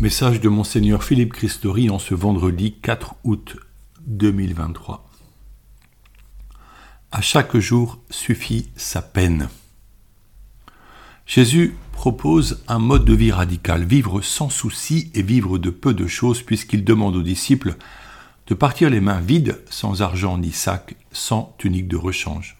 Message de Monseigneur Philippe Christori en ce vendredi 4 août 2023. À chaque jour suffit sa peine. Jésus propose un mode de vie radical, vivre sans souci et vivre de peu de choses, puisqu'il demande aux disciples de partir les mains vides, sans argent ni sac, sans tunique de rechange.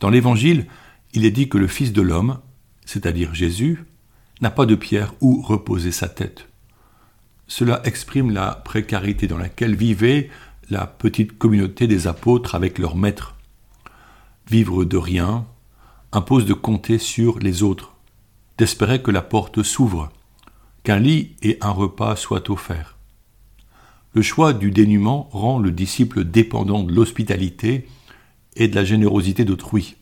Dans l'Évangile, il est dit que le Fils de l'homme, c'est-à-dire Jésus, n'a pas de pierre où reposer sa tête. Cela exprime la précarité dans laquelle vivait la petite communauté des apôtres avec leur maître. Vivre de rien impose de compter sur les autres, d'espérer que la porte s'ouvre, qu'un lit et un repas soient offerts. Le choix du dénuement rend le disciple dépendant de l'hospitalité et de la générosité d'autrui.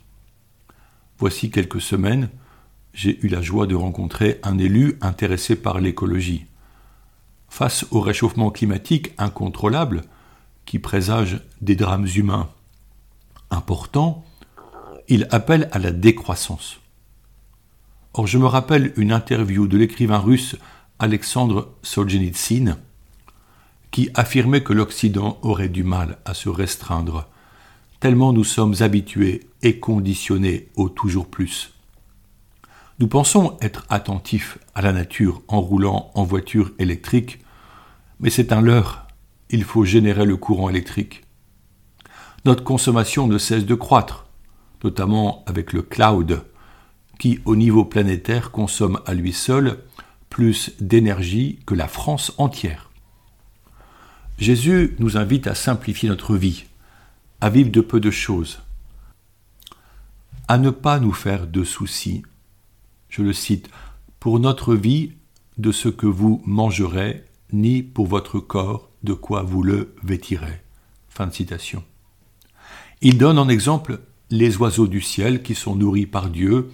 Voici quelques semaines, j'ai eu la joie de rencontrer un élu intéressé par l'écologie. Face au réchauffement climatique incontrôlable, qui présage des drames humains importants, il appelle à la décroissance. Or, je me rappelle une interview de l'écrivain russe Alexandre Solzhenitsyn, qui affirmait que l'Occident aurait du mal à se restreindre, tellement nous sommes habitués et conditionnés au toujours plus. Nous pensons être attentifs à la nature en roulant en voiture électrique, mais c'est un leurre. Il faut générer le courant électrique. Notre consommation ne cesse de croître, notamment avec le cloud, qui au niveau planétaire consomme à lui seul plus d'énergie que la France entière. Jésus nous invite à simplifier notre vie, à vivre de peu de choses, à ne pas nous faire de soucis je le cite, pour notre vie de ce que vous mangerez, ni pour votre corps de quoi vous le vêtirez. Fin de citation. Il donne en exemple les oiseaux du ciel qui sont nourris par Dieu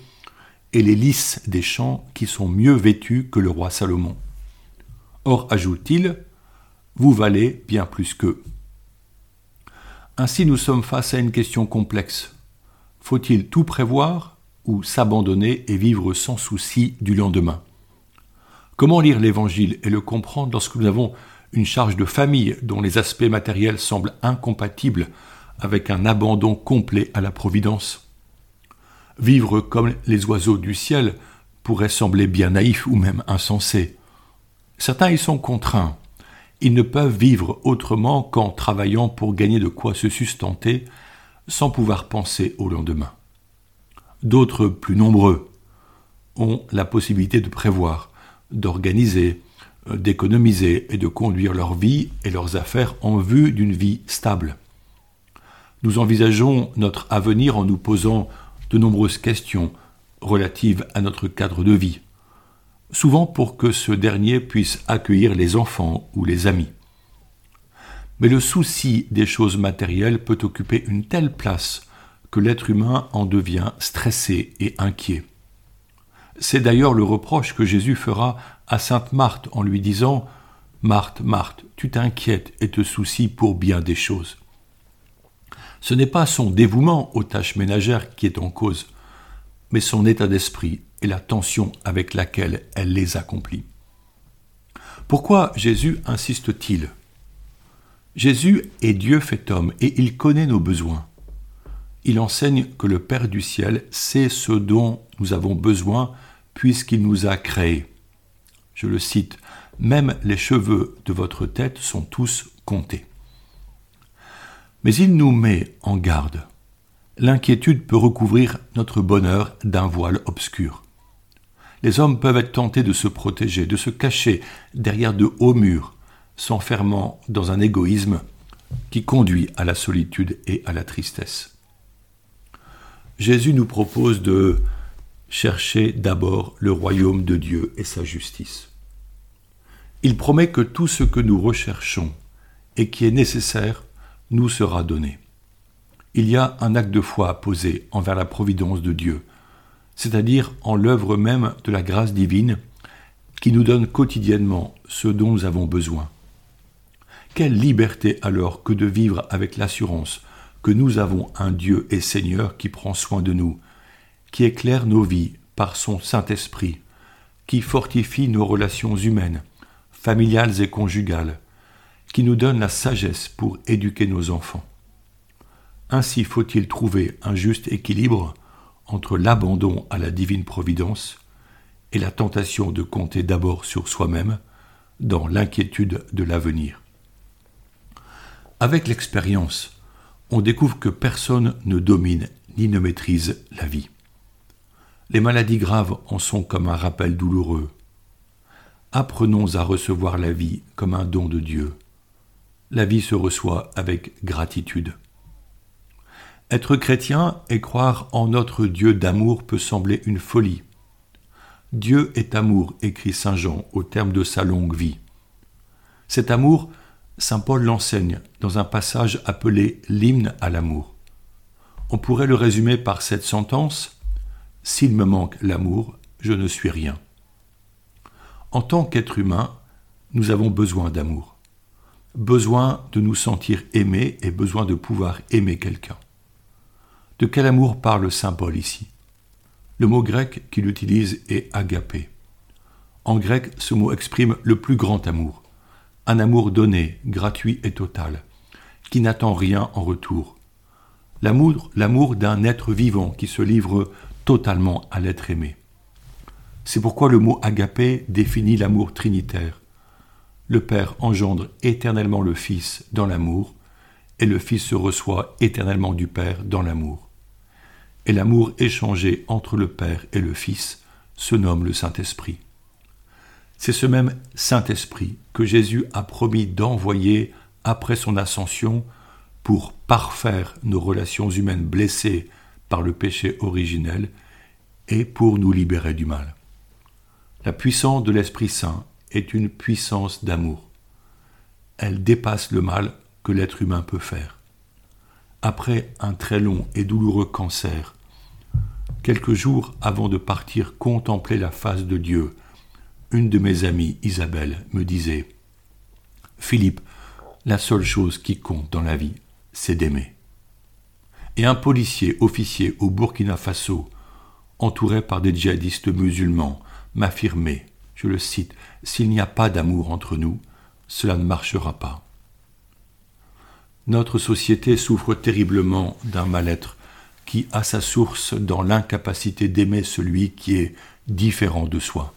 et les lys des champs qui sont mieux vêtus que le roi Salomon. Or, ajoute-t-il, vous valez bien plus qu'eux. Ainsi nous sommes face à une question complexe. Faut-il tout prévoir ou s'abandonner et vivre sans souci du lendemain. Comment lire l'Évangile et le comprendre lorsque nous avons une charge de famille dont les aspects matériels semblent incompatibles avec un abandon complet à la Providence? Vivre comme les oiseaux du ciel pourrait sembler bien naïf ou même insensé. Certains y sont contraints. Ils ne peuvent vivre autrement qu'en travaillant pour gagner de quoi se sustenter sans pouvoir penser au lendemain. D'autres, plus nombreux, ont la possibilité de prévoir, d'organiser, euh, d'économiser et de conduire leur vie et leurs affaires en vue d'une vie stable. Nous envisageons notre avenir en nous posant de nombreuses questions relatives à notre cadre de vie, souvent pour que ce dernier puisse accueillir les enfants ou les amis. Mais le souci des choses matérielles peut occuper une telle place que l'être humain en devient stressé et inquiet. C'est d'ailleurs le reproche que Jésus fera à sainte Marthe en lui disant Marthe, Marthe, tu t'inquiètes et te soucies pour bien des choses. Ce n'est pas son dévouement aux tâches ménagères qui est en cause, mais son état d'esprit et la tension avec laquelle elle les accomplit. Pourquoi Jésus insiste-t-il? Jésus est Dieu fait homme et il connaît nos besoins il enseigne que le Père du ciel sait ce dont nous avons besoin puisqu'il nous a créés. Je le cite, Même les cheveux de votre tête sont tous comptés. Mais il nous met en garde. L'inquiétude peut recouvrir notre bonheur d'un voile obscur. Les hommes peuvent être tentés de se protéger, de se cacher derrière de hauts murs, s'enfermant dans un égoïsme qui conduit à la solitude et à la tristesse. Jésus nous propose de chercher d'abord le royaume de Dieu et sa justice. Il promet que tout ce que nous recherchons et qui est nécessaire nous sera donné. Il y a un acte de foi à poser envers la providence de Dieu, c'est-à-dire en l'œuvre même de la grâce divine qui nous donne quotidiennement ce dont nous avons besoin. Quelle liberté alors que de vivre avec l'assurance que nous avons un Dieu et Seigneur qui prend soin de nous, qui éclaire nos vies par son Saint-Esprit, qui fortifie nos relations humaines, familiales et conjugales, qui nous donne la sagesse pour éduquer nos enfants. Ainsi faut-il trouver un juste équilibre entre l'abandon à la divine providence et la tentation de compter d'abord sur soi-même dans l'inquiétude de l'avenir. Avec l'expérience, on découvre que personne ne domine ni ne maîtrise la vie. Les maladies graves en sont comme un rappel douloureux. Apprenons à recevoir la vie comme un don de Dieu. La vie se reçoit avec gratitude. Être chrétien et croire en notre Dieu d'amour peut sembler une folie. Dieu est amour, écrit Saint Jean au terme de sa longue vie. Cet amour, Saint Paul l'enseigne dans un passage appelé l'hymne à l'amour. On pourrait le résumer par cette sentence S'il me manque l'amour, je ne suis rien. En tant qu'être humain, nous avons besoin d'amour, besoin de nous sentir aimés et besoin de pouvoir aimer quelqu'un. De quel amour parle Saint Paul ici? Le mot grec qu'il utilise est agapé. En grec, ce mot exprime le plus grand amour, un amour donné, gratuit et total, qui n'attend rien en retour. L'amour, l'amour d'un être vivant qui se livre totalement à l'être aimé. C'est pourquoi le mot agapé définit l'amour trinitaire. Le Père engendre éternellement le Fils dans l'amour, et le Fils se reçoit éternellement du Père dans l'amour et l'amour échangé entre le Père et le Fils se nomme le Saint-Esprit. C'est ce même Saint-Esprit que Jésus a promis d'envoyer après son ascension pour parfaire nos relations humaines blessées par le péché originel et pour nous libérer du mal. La puissance de l'Esprit Saint est une puissance d'amour. Elle dépasse le mal que l'être humain peut faire. Après un très long et douloureux cancer, Quelques jours avant de partir contempler la face de Dieu, une de mes amies, Isabelle, me disait Philippe, la seule chose qui compte dans la vie, c'est d'aimer. Et un policier officier au Burkina Faso, entouré par des djihadistes musulmans, m'affirmait, je le cite, S'il n'y a pas d'amour entre nous, cela ne marchera pas. Notre société souffre terriblement d'un mal-être qui a sa source dans l'incapacité d'aimer celui qui est différent de soi.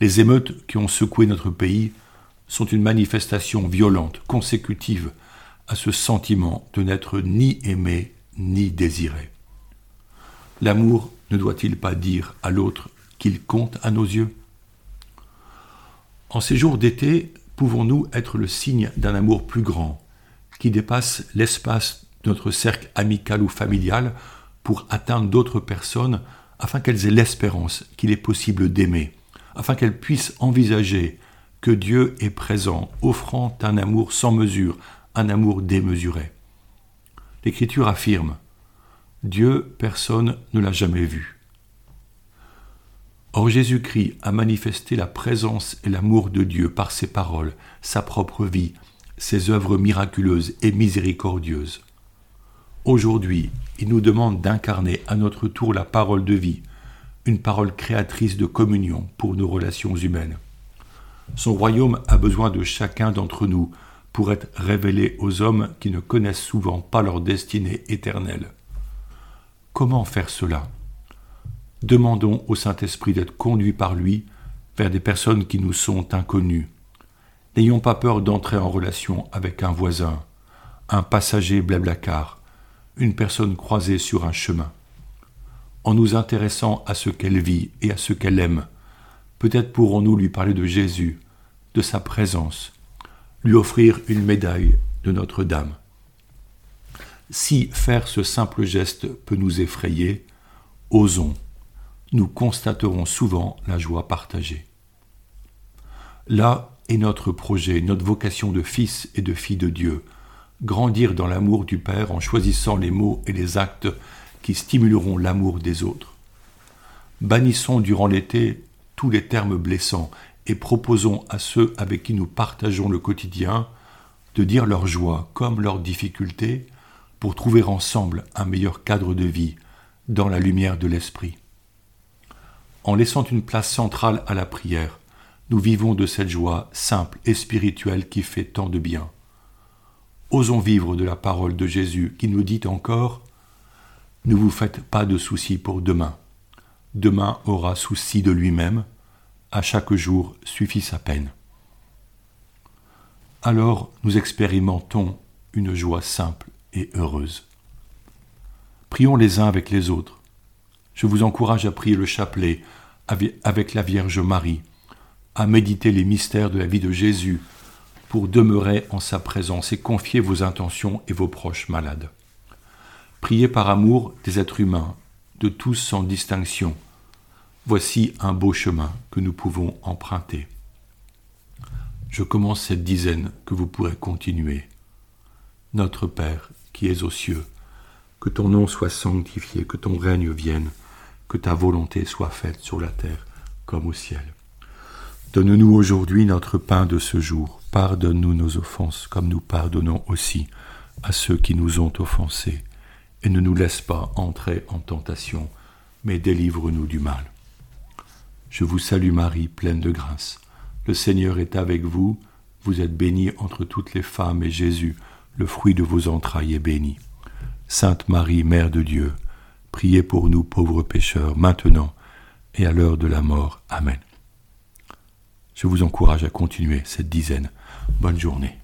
Les émeutes qui ont secoué notre pays sont une manifestation violente, consécutive à ce sentiment de n'être ni aimé ni désiré. L'amour ne doit-il pas dire à l'autre qu'il compte à nos yeux? En ces jours d'été, pouvons-nous être le signe d'un amour plus grand, qui dépasse l'espace notre cercle amical ou familial pour atteindre d'autres personnes afin qu'elles aient l'espérance qu'il est possible d'aimer, afin qu'elles puissent envisager que Dieu est présent, offrant un amour sans mesure, un amour démesuré. L'Écriture affirme Dieu, personne ne l'a jamais vu. Or Jésus-Christ a manifesté la présence et l'amour de Dieu par ses paroles, sa propre vie, ses œuvres miraculeuses et miséricordieuses. Aujourd'hui, il nous demande d'incarner à notre tour la parole de vie, une parole créatrice de communion pour nos relations humaines. Son royaume a besoin de chacun d'entre nous pour être révélé aux hommes qui ne connaissent souvent pas leur destinée éternelle. Comment faire cela? Demandons au Saint-Esprit d'être conduit par lui vers des personnes qui nous sont inconnues. N'ayons pas peur d'entrer en relation avec un voisin, un passager blablacar, une personne croisée sur un chemin. En nous intéressant à ce qu'elle vit et à ce qu'elle aime, peut-être pourrons-nous lui parler de Jésus, de sa présence, lui offrir une médaille de Notre-Dame. Si faire ce simple geste peut nous effrayer, osons, nous constaterons souvent la joie partagée. Là est notre projet, notre vocation de fils et de filles de Dieu, grandir dans l'amour du Père en choisissant les mots et les actes qui stimuleront l'amour des autres. Bannissons durant l'été tous les termes blessants et proposons à ceux avec qui nous partageons le quotidien de dire leur joie comme leurs difficultés pour trouver ensemble un meilleur cadre de vie dans la lumière de l'Esprit. en laissant une place centrale à la prière, nous vivons de cette joie simple et spirituelle qui fait tant de bien. Osons vivre de la parole de Jésus qui nous dit encore Ne vous faites pas de soucis pour demain. Demain aura souci de lui-même. À chaque jour suffit sa peine. Alors nous expérimentons une joie simple et heureuse. Prions les uns avec les autres. Je vous encourage à prier le chapelet avec la Vierge Marie, à méditer les mystères de la vie de Jésus pour demeurer en sa présence et confier vos intentions et vos proches malades. Priez par amour des êtres humains, de tous sans distinction. Voici un beau chemin que nous pouvons emprunter. Je commence cette dizaine que vous pourrez continuer. Notre Père qui es aux cieux, que ton nom soit sanctifié, que ton règne vienne, que ta volonté soit faite sur la terre comme au ciel. Donne-nous aujourd'hui notre pain de ce jour. Pardonne-nous nos offenses, comme nous pardonnons aussi à ceux qui nous ont offensés. Et ne nous laisse pas entrer en tentation, mais délivre-nous du mal. Je vous salue Marie, pleine de grâce. Le Seigneur est avec vous. Vous êtes bénie entre toutes les femmes, et Jésus, le fruit de vos entrailles, est béni. Sainte Marie, Mère de Dieu, priez pour nous pauvres pécheurs, maintenant et à l'heure de la mort. Amen. Je vous encourage à continuer cette dizaine. Bonne journée.